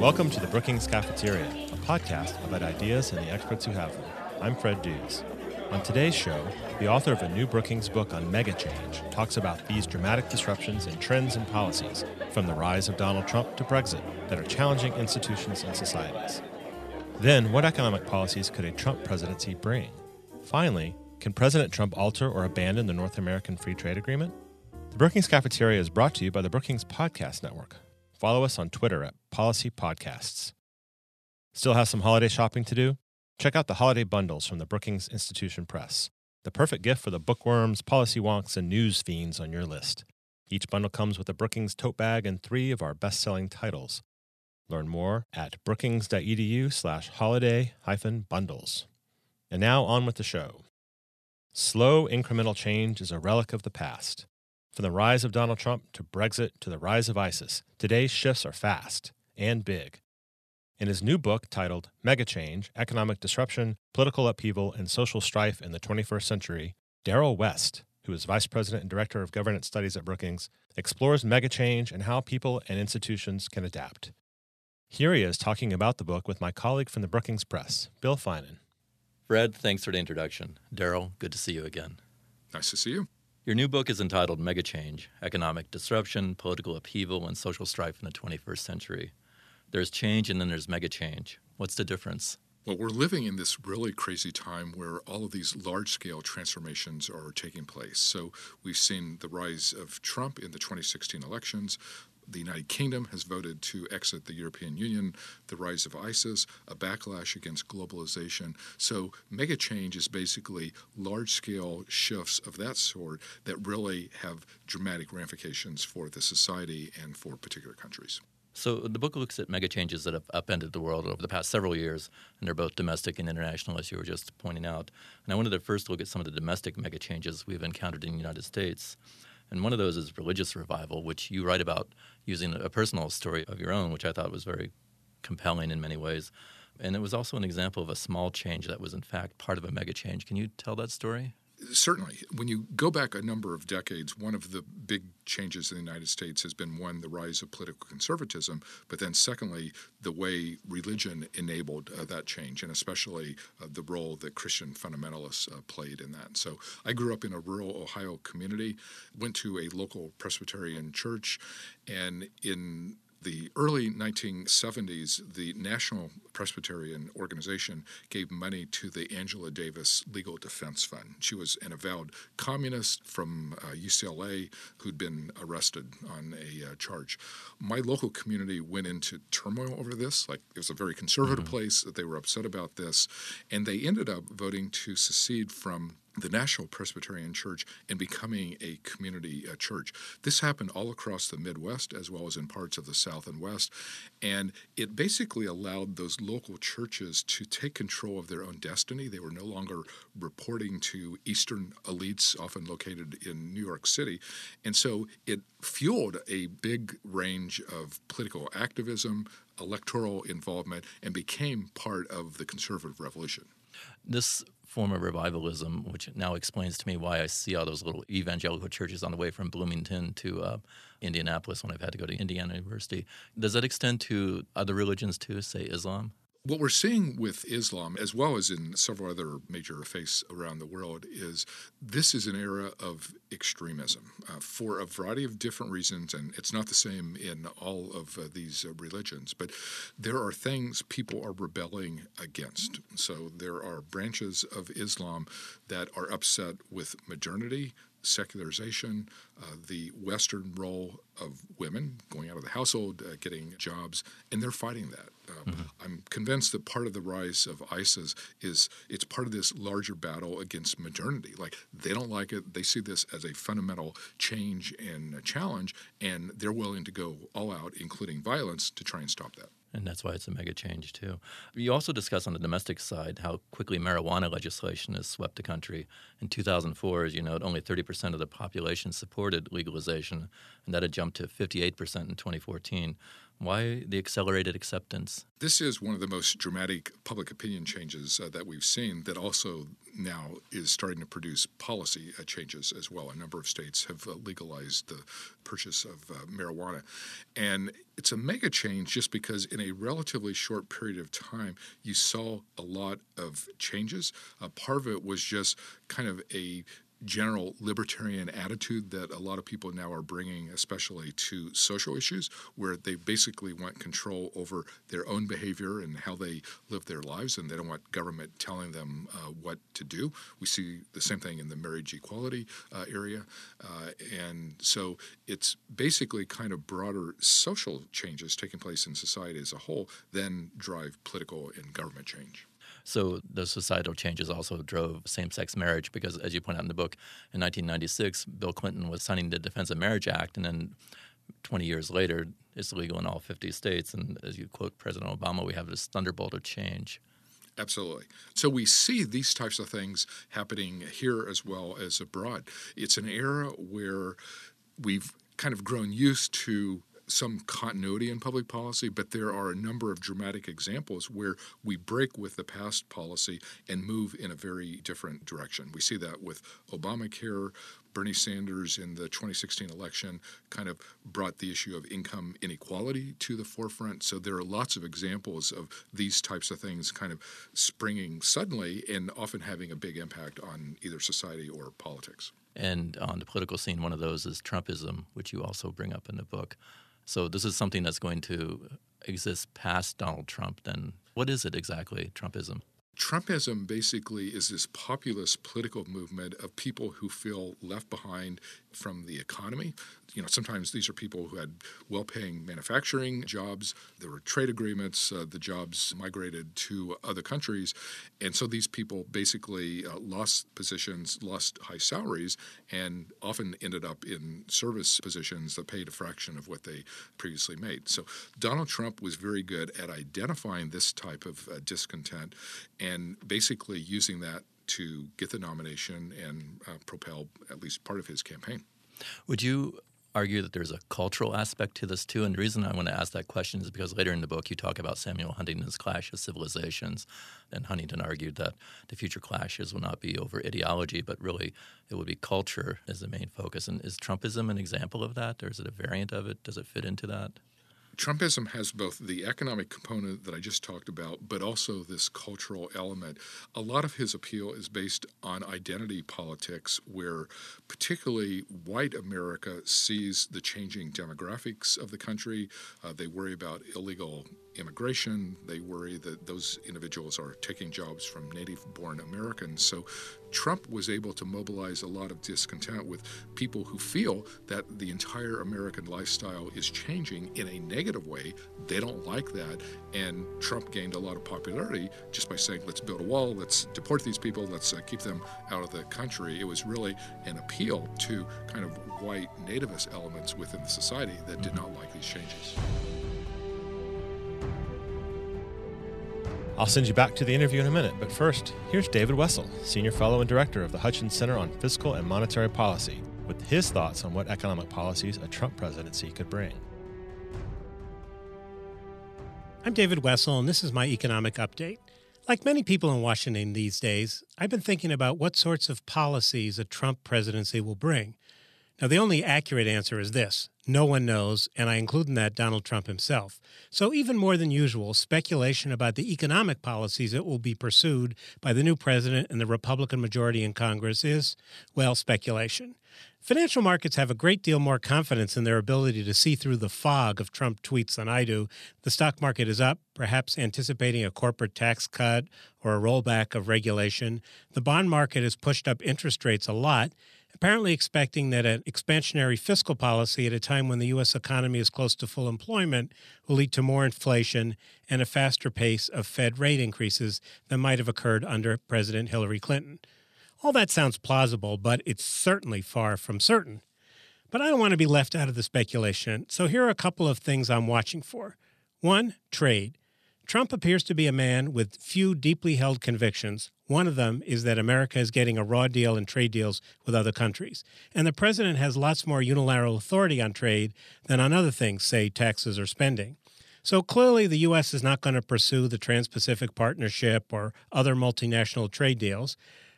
Welcome to the Brookings Cafeteria, a podcast about ideas and the experts who have them. I'm Fred Dews. On today's show, the author of a new Brookings book on mega change talks about these dramatic disruptions in trends and policies, from the rise of Donald Trump to Brexit, that are challenging institutions and societies. Then, what economic policies could a Trump presidency bring? Finally, can President Trump alter or abandon the North American Free Trade Agreement? The Brookings Cafeteria is brought to you by the Brookings Podcast Network. Follow us on Twitter at Policy Podcasts. Still have some holiday shopping to do? Check out the holiday bundles from the Brookings Institution Press, the perfect gift for the bookworms, policy wonks, and news fiends on your list. Each bundle comes with a Brookings tote bag and three of our best-selling titles. Learn more at brookings.edu slash holiday hyphen bundles. And now on with the show. Slow incremental change is a relic of the past. From the rise of Donald Trump to Brexit to the rise of ISIS, today's shifts are fast and big. In his new book titled Megachange Economic Disruption, Political Upheaval, and Social Strife in the 21st Century, Darrell West, who is Vice President and Director of Governance Studies at Brookings, explores mega change and how people and institutions can adapt. Here he is talking about the book with my colleague from the Brookings Press, Bill Finan. Fred, thanks for the introduction. Daryl, good to see you again. Nice to see you. Your new book is entitled Megachange Economic Disruption, Political Upheaval, and Social Strife in the 21st Century. There's change and then there's mega change. What's the difference? Well, we're living in this really crazy time where all of these large scale transformations are taking place. So we've seen the rise of Trump in the 2016 elections, the United Kingdom has voted to exit the European Union, the rise of ISIS, a backlash against globalization. So, mega change is basically large scale shifts of that sort that really have dramatic ramifications for the society and for particular countries. So the book looks at mega changes that have upended the world over the past several years, and they're both domestic and international, as you were just pointing out. And I wanted to first look at some of the domestic mega changes we've encountered in the United States. And one of those is religious revival, which you write about using a personal story of your own, which I thought was very compelling in many ways. And it was also an example of a small change that was, in fact, part of a mega change. Can you tell that story? Certainly. When you go back a number of decades, one of the big changes in the United States has been one, the rise of political conservatism, but then secondly, the way religion enabled uh, that change, and especially uh, the role that Christian fundamentalists uh, played in that. So I grew up in a rural Ohio community, went to a local Presbyterian church, and in the early 1970s, the National Presbyterian Organization gave money to the Angela Davis Legal Defense Fund. She was an avowed communist from uh, UCLA who'd been arrested on a uh, charge. My local community went into turmoil over this. Like, it was a very conservative mm-hmm. place. They were upset about this. And they ended up voting to secede from the National Presbyterian Church and becoming a community church. This happened all across the Midwest as well as in parts of the South and West. And it basically allowed those local churches to take control of their own destiny. They were no longer reporting to Eastern elites, often located in New York City. And so it fueled a big range of political activism, electoral involvement, and became part of the conservative revolution. This form of revivalism, which now explains to me why I see all those little evangelical churches on the way from Bloomington to uh, Indianapolis when I've had to go to Indiana University. Does that extend to other religions too, say Islam? What we're seeing with Islam, as well as in several other major faiths around the world, is this is an era of extremism uh, for a variety of different reasons, and it's not the same in all of uh, these uh, religions. But there are things people are rebelling against. So there are branches of Islam that are upset with modernity, secularization, uh, the Western role of women going out of the household, uh, getting jobs, and they're fighting that. Mm-hmm. I'm convinced that part of the rise of ISIS is it's part of this larger battle against modernity. Like they don't like it, they see this as a fundamental change and challenge, and they're willing to go all out, including violence, to try and stop that and that's why it's a mega change too. You also discuss on the domestic side how quickly marijuana legislation has swept the country. In 2004, as you note, only 30% of the population supported legalization, and that had jumped to 58% in 2014. Why the accelerated acceptance? This is one of the most dramatic public opinion changes uh, that we've seen that also now is starting to produce policy uh, changes as well. A number of states have uh, legalized the purchase of uh, marijuana. And it's a mega change just because in a relatively short period of time, you saw a lot of changes. Uh, part of it was just kind of a general libertarian attitude that a lot of people now are bringing, especially to social issues, where they basically want control over their own behavior and how they live their lives, and they don't want government telling them uh, what to do. We see the same thing in the marriage equality uh, area. Uh, and so it's basically kind of broader social changes taking place in society as a whole than drive political and government change. So the societal changes also drove same-sex marriage because, as you point out in the book, in 1996, Bill Clinton was signing the Defense of Marriage Act, and then 20 years later, it's legal in all 50 states. And as you quote President Obama, we have this thunderbolt of change. Absolutely. So we see these types of things happening here as well as abroad. It's an era where we've kind of grown used to some continuity in public policy, but there are a number of dramatic examples where we break with the past policy and move in a very different direction. We see that with Obamacare. Bernie Sanders in the 2016 election kind of brought the issue of income inequality to the forefront. So there are lots of examples of these types of things kind of springing suddenly and often having a big impact on either society or politics. And on the political scene, one of those is Trumpism, which you also bring up in the book. So this is something that's going to exist past Donald Trump. Then what is it exactly, Trumpism? Trumpism basically is this populist political movement of people who feel left behind from the economy. You know, sometimes these are people who had well-paying manufacturing jobs. There were trade agreements. Uh, the jobs migrated to other countries, and so these people basically uh, lost positions, lost high salaries, and often ended up in service positions that paid a fraction of what they previously made. So Donald Trump was very good at identifying this type of uh, discontent and basically using that to get the nomination and uh, propel at least part of his campaign. Would you argue that there's a cultural aspect to this too? And the reason I want to ask that question is because later in the book you talk about Samuel Huntington's Clash of Civilizations. And Huntington argued that the future clashes will not be over ideology, but really it will be culture as the main focus. And is Trumpism an example of that, or is it a variant of it? Does it fit into that? Trumpism has both the economic component that I just talked about, but also this cultural element. A lot of his appeal is based on identity politics, where particularly white America sees the changing demographics of the country. Uh, they worry about illegal immigration. They worry that those individuals are taking jobs from native born Americans. So Trump was able to mobilize a lot of discontent with people who feel that the entire American lifestyle is changing in a negative way. They don't like that. And Trump gained a lot of popularity just by saying, let's build a wall, let's deport these people, let's uh, keep them out of the country. It was really an appeal to kind of white nativist elements within the society that did not like these changes. I'll send you back to the interview in a minute, but first, here's David Wessel, Senior Fellow and Director of the Hutchins Center on Fiscal and Monetary Policy, with his thoughts on what economic policies a Trump presidency could bring. I'm David Wessel, and this is my economic update. Like many people in Washington these days, I've been thinking about what sorts of policies a Trump presidency will bring. Now, the only accurate answer is this no one knows, and I include in that Donald Trump himself. So, even more than usual, speculation about the economic policies that will be pursued by the new president and the Republican majority in Congress is, well, speculation. Financial markets have a great deal more confidence in their ability to see through the fog of Trump tweets than I do. The stock market is up, perhaps anticipating a corporate tax cut or a rollback of regulation. The bond market has pushed up interest rates a lot apparently expecting that an expansionary fiscal policy at a time when the U.S. economy is close to full employment will lead to more inflation and a faster pace of Fed rate increases than might have occurred under President Hillary Clinton. All that sounds plausible, but it's certainly far from certain. But I don't want to be left out of the speculation, so here are a couple of things I'm watching for. One, trade. Trump appears to be a man with few deeply held convictions. One of them is that America is getting a raw deal in trade deals with other countries. And the president has lots more unilateral authority on trade than on other things, say taxes or spending. So clearly, the U.S. is not going to pursue the Trans Pacific Partnership or other multinational trade deals.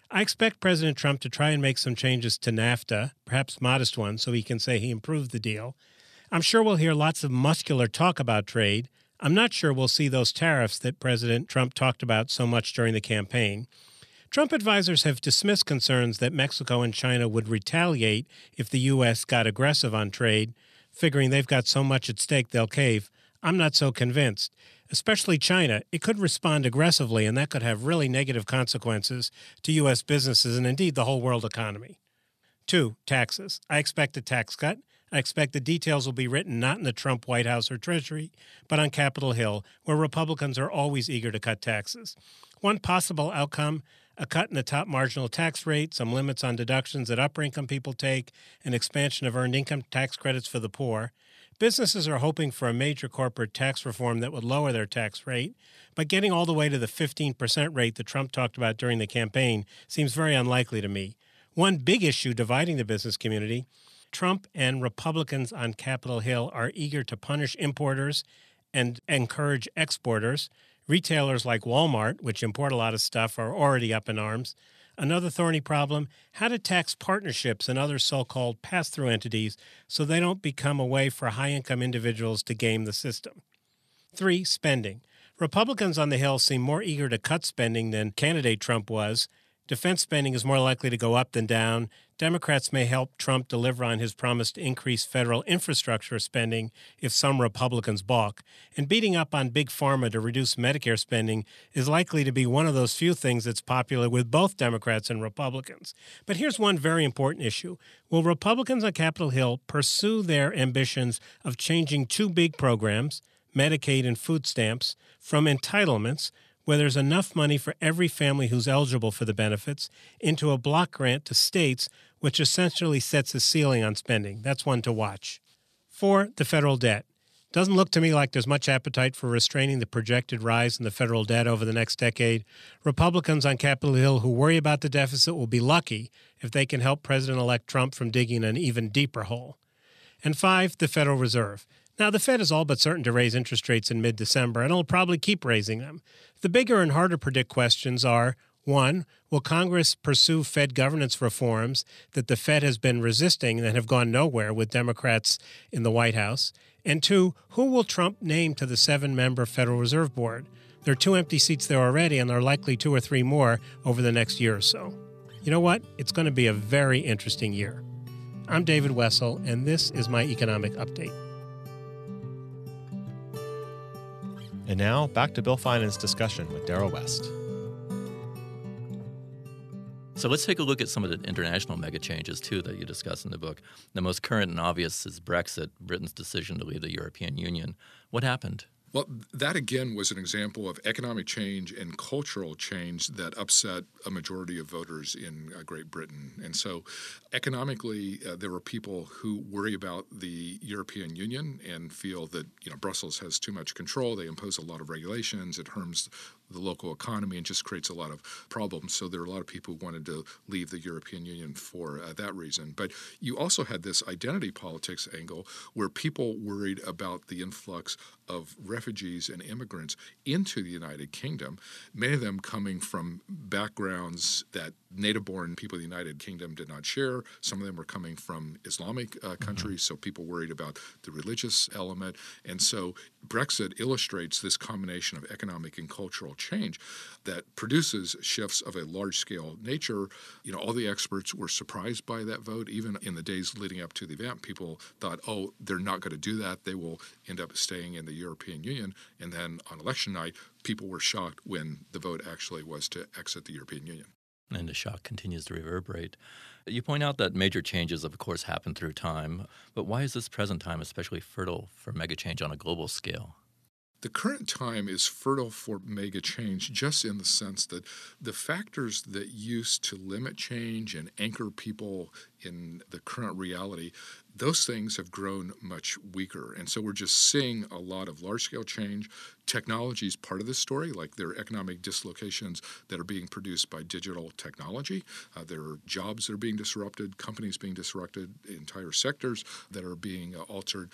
I expect President Trump to try and make some changes to NAFTA, perhaps modest ones, so he can say he improved the deal. I'm sure we'll hear lots of muscular talk about trade, I'm not sure we'll see those tariffs that President Trump talked about so much during the campaign. Trump advisors have dismissed concerns that Mexico and China would retaliate if the U.S. got aggressive on trade, figuring they've got so much at stake they'll cave. I'm not so convinced. Especially China, it could respond aggressively, and that could have really negative consequences to U.S. businesses and indeed the whole world economy. Two, taxes. I expect a tax cut. I expect the details will be written not in the Trump White House or Treasury, but on Capitol Hill, where Republicans are always eager to cut taxes. One possible outcome a cut in the top marginal tax rate, some limits on deductions that upper income people take, an expansion of earned income tax credits for the poor. Businesses are hoping for a major corporate tax reform that would lower their tax rate, but getting all the way to the 15% rate that Trump talked about during the campaign seems very unlikely to me. One big issue dividing the business community Trump and Republicans on Capitol Hill are eager to punish importers and encourage exporters. Retailers like Walmart, which import a lot of stuff, are already up in arms. Another thorny problem how to tax partnerships and other so called pass through entities so they don't become a way for high income individuals to game the system. Three, spending. Republicans on the Hill seem more eager to cut spending than candidate Trump was, Defense spending is more likely to go up than down. Democrats may help Trump deliver on his promise to increase federal infrastructure spending if some Republicans balk. And beating up on Big Pharma to reduce Medicare spending is likely to be one of those few things that's popular with both Democrats and Republicans. But here's one very important issue Will Republicans on Capitol Hill pursue their ambitions of changing two big programs? Medicaid and food stamps from entitlements where there's enough money for every family who's eligible for the benefits into a block grant to states, which essentially sets a ceiling on spending. That's one to watch. Four, the federal debt. Doesn't look to me like there's much appetite for restraining the projected rise in the federal debt over the next decade. Republicans on Capitol Hill who worry about the deficit will be lucky if they can help President elect Trump from digging an even deeper hole. And five, the Federal Reserve. Now, the Fed is all but certain to raise interest rates in mid December, and it'll probably keep raising them. The bigger and harder predict questions are one, will Congress pursue Fed governance reforms that the Fed has been resisting and have gone nowhere with Democrats in the White House? And two, who will Trump name to the seven member Federal Reserve Board? There are two empty seats there already, and there are likely two or three more over the next year or so. You know what? It's going to be a very interesting year. I'm David Wessel, and this is my economic update. And now back to Bill Finan's discussion with Darrell West. So let's take a look at some of the international mega changes too that you discuss in the book. The most current and obvious is Brexit, Britain's decision to leave the European Union. What happened? Well, that again was an example of economic change and cultural change that upset a majority of voters in uh, Great Britain. And so, economically, uh, there were people who worry about the European Union and feel that you know Brussels has too much control. They impose a lot of regulations. It harms the local economy and just creates a lot of problems. So there are a lot of people who wanted to leave the European Union for uh, that reason. But you also had this identity politics angle where people worried about the influx of refugees and immigrants into the United Kingdom, many of them coming from backgrounds that native born people of the United Kingdom did not share. Some of them were coming from Islamic uh, mm-hmm. countries, mm-hmm. so people worried about the religious element. And so Brexit illustrates this combination of economic and cultural change that produces shifts of a large scale nature. You know, all the experts were surprised by that vote. Even in the days leading up to the event, people thought, oh, they're not going to do that. They will end up staying in the European Union. And then on election night, people were shocked when the vote actually was to exit the European Union and the shock continues to reverberate. You point out that major changes, of course, happen through time, but why is this present time especially fertile for mega change on a global scale? The current time is fertile for mega change just in the sense that the factors that used to limit change and anchor people in the current reality those things have grown much weaker. And so we're just seeing a lot of large scale change. Technology is part of this story, like there are economic dislocations that are being produced by digital technology. Uh, there are jobs that are being disrupted, companies being disrupted, entire sectors that are being uh, altered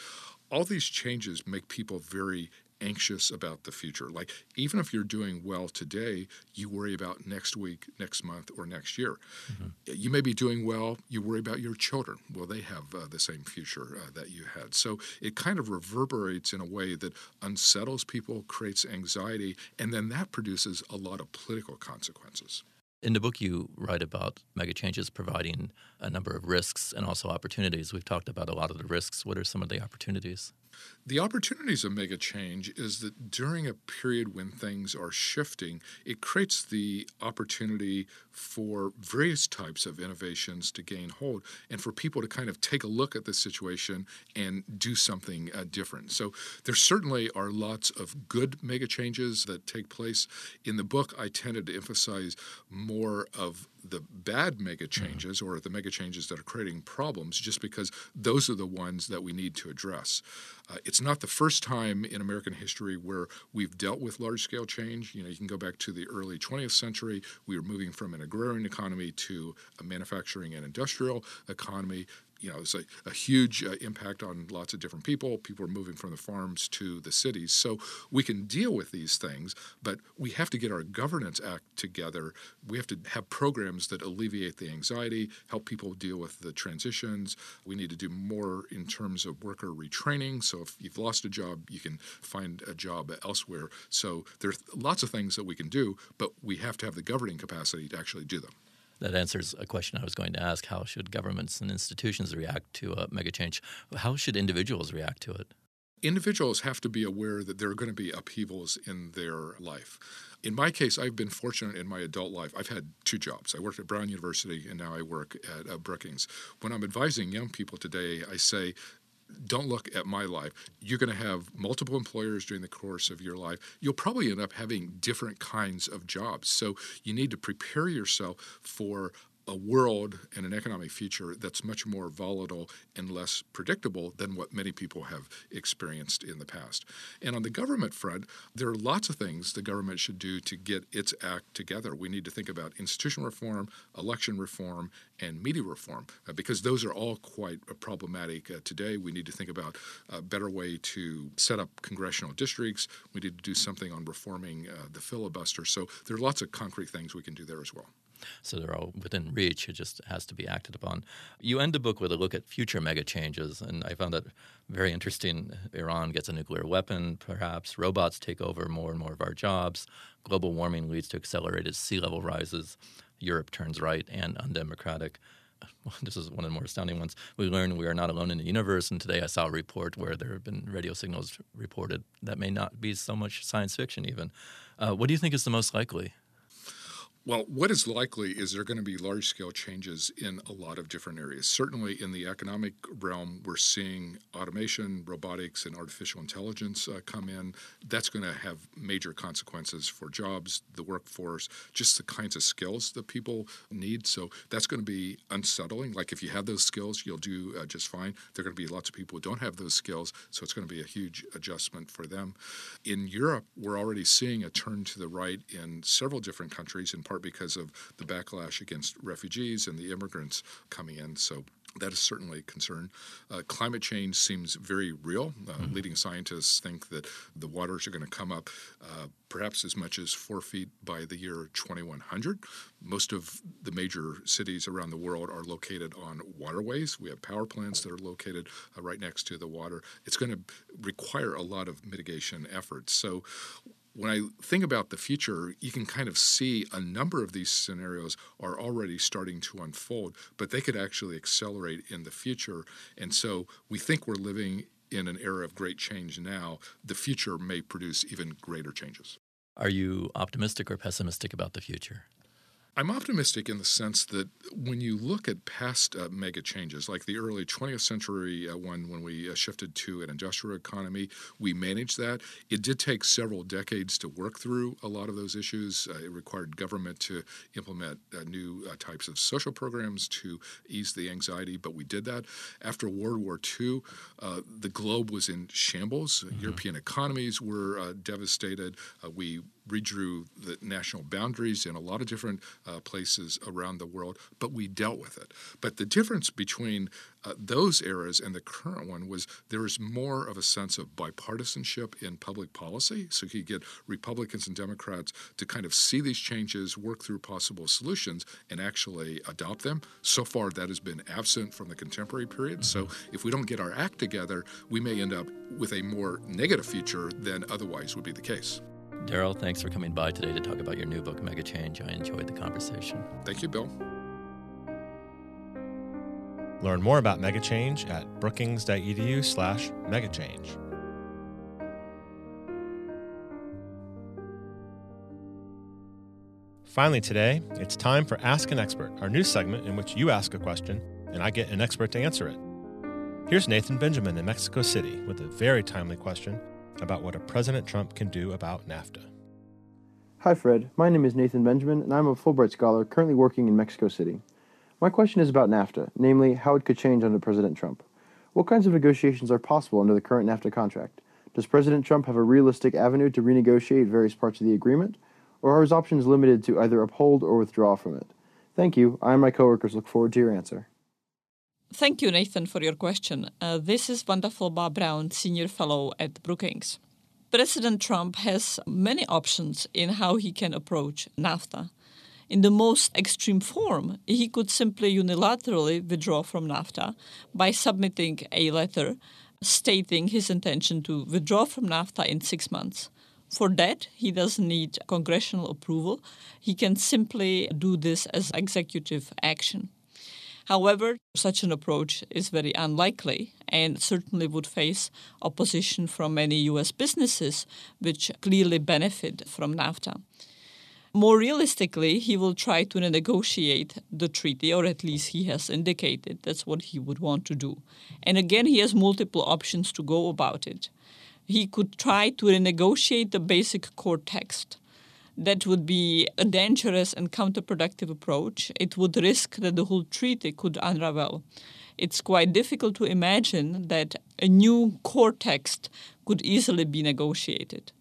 all these changes make people very anxious about the future. Like, even if you're doing well today, you worry about next week, next month, or next year. Mm-hmm. You may be doing well, you worry about your children. Will they have uh, the same future uh, that you had? So it kind of reverberates in a way that unsettles people, creates anxiety, and then that produces a lot of political consequences. In the book, you write about mega changes providing a number of risks and also opportunities. We've talked about a lot of the risks. What are some of the opportunities? The opportunities of mega change is that during a period when things are shifting, it creates the opportunity for various types of innovations to gain hold and for people to kind of take a look at the situation and do something uh, different. So there certainly are lots of good mega changes that take place. In the book, I tended to emphasize more of the bad mega mm-hmm. changes or the mega changes that are creating problems just because those are the ones that we need to address. Uh, it's not the first time in American history where we've dealt with large scale change. You know, you can go back to the early 20th century. We were moving from an agrarian economy to a manufacturing and industrial economy you know, it's a, a huge uh, impact on lots of different people. People are moving from the farms to the cities. So we can deal with these things, but we have to get our governance act together. We have to have programs that alleviate the anxiety, help people deal with the transitions. We need to do more in terms of worker retraining. So if you've lost a job, you can find a job elsewhere. So there's lots of things that we can do, but we have to have the governing capacity to actually do them that answers a question I was going to ask. How should governments and institutions react to a mega change? How should individuals react to it? Individuals have to be aware that there are going to be upheavals in their life. In my case, I've been fortunate in my adult life. I've had two jobs. I worked at Brown University and now I work at uh, Brookings. When I'm advising young people today, I say don't look at my life. You're going to have multiple employers during the course of your life. You'll probably end up having different kinds of jobs. So you need to prepare yourself for a world and an economic future that's much more volatile and less predictable than what many people have experienced in the past. And on the government front, there are lots of things the government should do to get its act together. We need to think about institutional reform, election reform, and media reform uh, because those are all quite uh, problematic uh, today. We need to think about a better way to set up congressional districts. We need to do something on reforming uh, the filibuster. So there are lots of concrete things we can do there as well. So they're all within reach. It just has to be acted upon. You end the book with a look at future mega changes, and I found that very interesting. Iran gets a nuclear weapon, perhaps. Robots take over more and more of our jobs. Global warming leads to accelerated sea level rises. Europe turns right and undemocratic. This is one of the more astounding ones. We learn we are not alone in the universe, and today I saw a report where there have been radio signals reported that may not be so much science fiction, even. Uh, what do you think is the most likely? Well, what is likely is there are going to be large scale changes in a lot of different areas. Certainly in the economic realm, we're seeing automation, robotics, and artificial intelligence uh, come in. That's going to have major consequences for jobs, the workforce, just the kinds of skills that people need. So that's going to be unsettling. Like if you have those skills, you'll do uh, just fine. There are going to be lots of people who don't have those skills, so it's going to be a huge adjustment for them. In Europe, we're already seeing a turn to the right in several different countries, in part because of the backlash against refugees and the immigrants coming in. So that is certainly a concern. Uh, climate change seems very real. Uh, mm-hmm. Leading scientists think that the waters are going to come up uh, perhaps as much as four feet by the year 2100. Most of the major cities around the world are located on waterways. We have power plants that are located uh, right next to the water. It's going to require a lot of mitigation efforts. So, when I think about the future, you can kind of see a number of these scenarios are already starting to unfold, but they could actually accelerate in the future. And so we think we're living in an era of great change now. The future may produce even greater changes. Are you optimistic or pessimistic about the future? I'm optimistic in the sense that when you look at past uh, mega changes, like the early 20th century uh, one, when we uh, shifted to an industrial economy, we managed that. It did take several decades to work through a lot of those issues. Uh, it required government to implement uh, new uh, types of social programs to ease the anxiety, but we did that. After World War II, the globe was in shambles. Mm-hmm. European economies were devastated. we redrew the national boundaries in a lot of different uh, places around the world, but we dealt with it. But the difference between uh, those eras and the current one was there is more of a sense of bipartisanship in public policy. So you get Republicans and Democrats to kind of see these changes, work through possible solutions, and actually adopt them. So far, that has been absent from the contemporary period. So if we don't get our act together, we may end up with a more negative future than otherwise would be the case. Darrell, thanks for coming by today to talk about your new book, Megachange. I enjoyed the conversation. Thank you, Bill. Learn more about Megachange at brookings.edu slash megachange. Finally, today, it's time for Ask an Expert, our new segment in which you ask a question and I get an expert to answer it. Here's Nathan Benjamin in Mexico City with a very timely question about what a President Trump can do about NAFTA. Hi, Fred. My name is Nathan Benjamin, and I'm a Fulbright Scholar currently working in Mexico City. My question is about NAFTA, namely how it could change under President Trump. What kinds of negotiations are possible under the current NAFTA contract? Does President Trump have a realistic avenue to renegotiate various parts of the agreement, or are his options limited to either uphold or withdraw from it? Thank you. I and my coworkers look forward to your answer. Thank you, Nathan, for your question. Uh, this is Vanda Felbab-Brown, Senior Fellow at Brookings. President Trump has many options in how he can approach NAFTA. In the most extreme form, he could simply unilaterally withdraw from NAFTA by submitting a letter stating his intention to withdraw from NAFTA in six months. For that, he doesn't need congressional approval. He can simply do this as executive action. However, such an approach is very unlikely and certainly would face opposition from many US businesses, which clearly benefit from NAFTA. More realistically, he will try to negotiate the treaty, or at least he has indicated that's what he would want to do. And again, he has multiple options to go about it. He could try to renegotiate the basic core text that would be a dangerous and counterproductive approach. It would risk that the whole treaty could unravel. It's quite difficult to imagine that a new core text could easily be negotiated.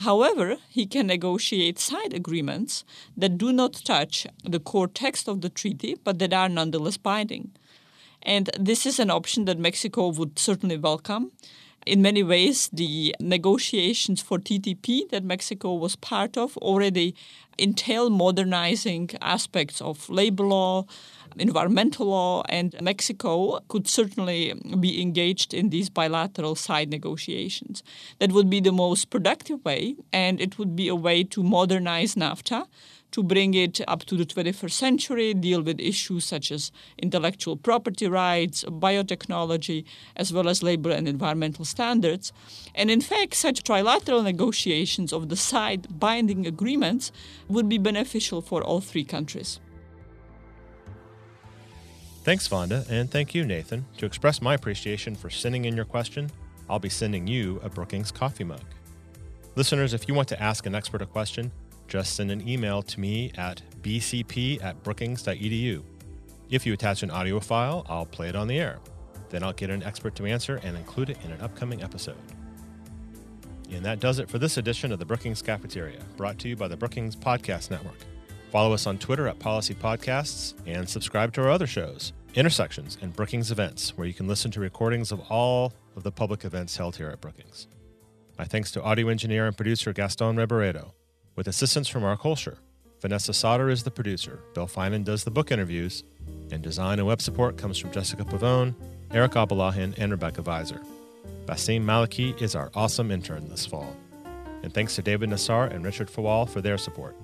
However, he can negotiate side agreements that do not touch the core text of the treaty, but that are nonetheless binding. And this is an option that Mexico would certainly welcome in many ways, the negotiations for TTP that Mexico was part of already entail modernizing aspects of labor law, environmental law, and Mexico could certainly be engaged in these bilateral side negotiations. That would be the most productive way, and it would be a way to modernize NAFTA to bring it up to the 21st century, deal with issues such as intellectual property rights, biotechnology, as well as labor and environmental standards. And in fact, such trilateral negotiations of the side binding agreements would be beneficial for all three countries. Thanks, Vanda, and thank you, Nathan. To express my appreciation for sending in your question, I'll be sending you a Brookings coffee mug. Listeners, if you want to ask an expert a question, just send an email to me at bcp at brookings.edu. If you attach an audio file, I'll play it on the air. Then I'll get an expert to answer and include it in an upcoming episode. And that does it for this edition of the Brookings Cafeteria, brought to you by the Brookings Podcast Network. Follow us on Twitter at Policy Podcasts and subscribe to our other shows, Intersections and Brookings Events, where you can listen to recordings of all of the public events held here at Brookings. My thanks to audio engineer and producer Gaston Reboredo with assistance from Mark Holscher. Vanessa Sauter is the producer, Bill Finan does the book interviews, and design and web support comes from Jessica Pavone, Eric Abalahin, and Rebecca Viser. Basseem Maleki is our awesome intern this fall. And thanks to David Nassar and Richard Fawal for their support.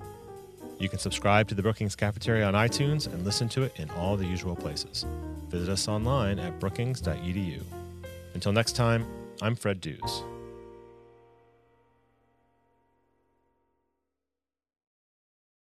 You can subscribe to the Brookings Cafeteria on iTunes and listen to it in all the usual places. Visit us online at brookings.edu. Until next time, I'm Fred Dews.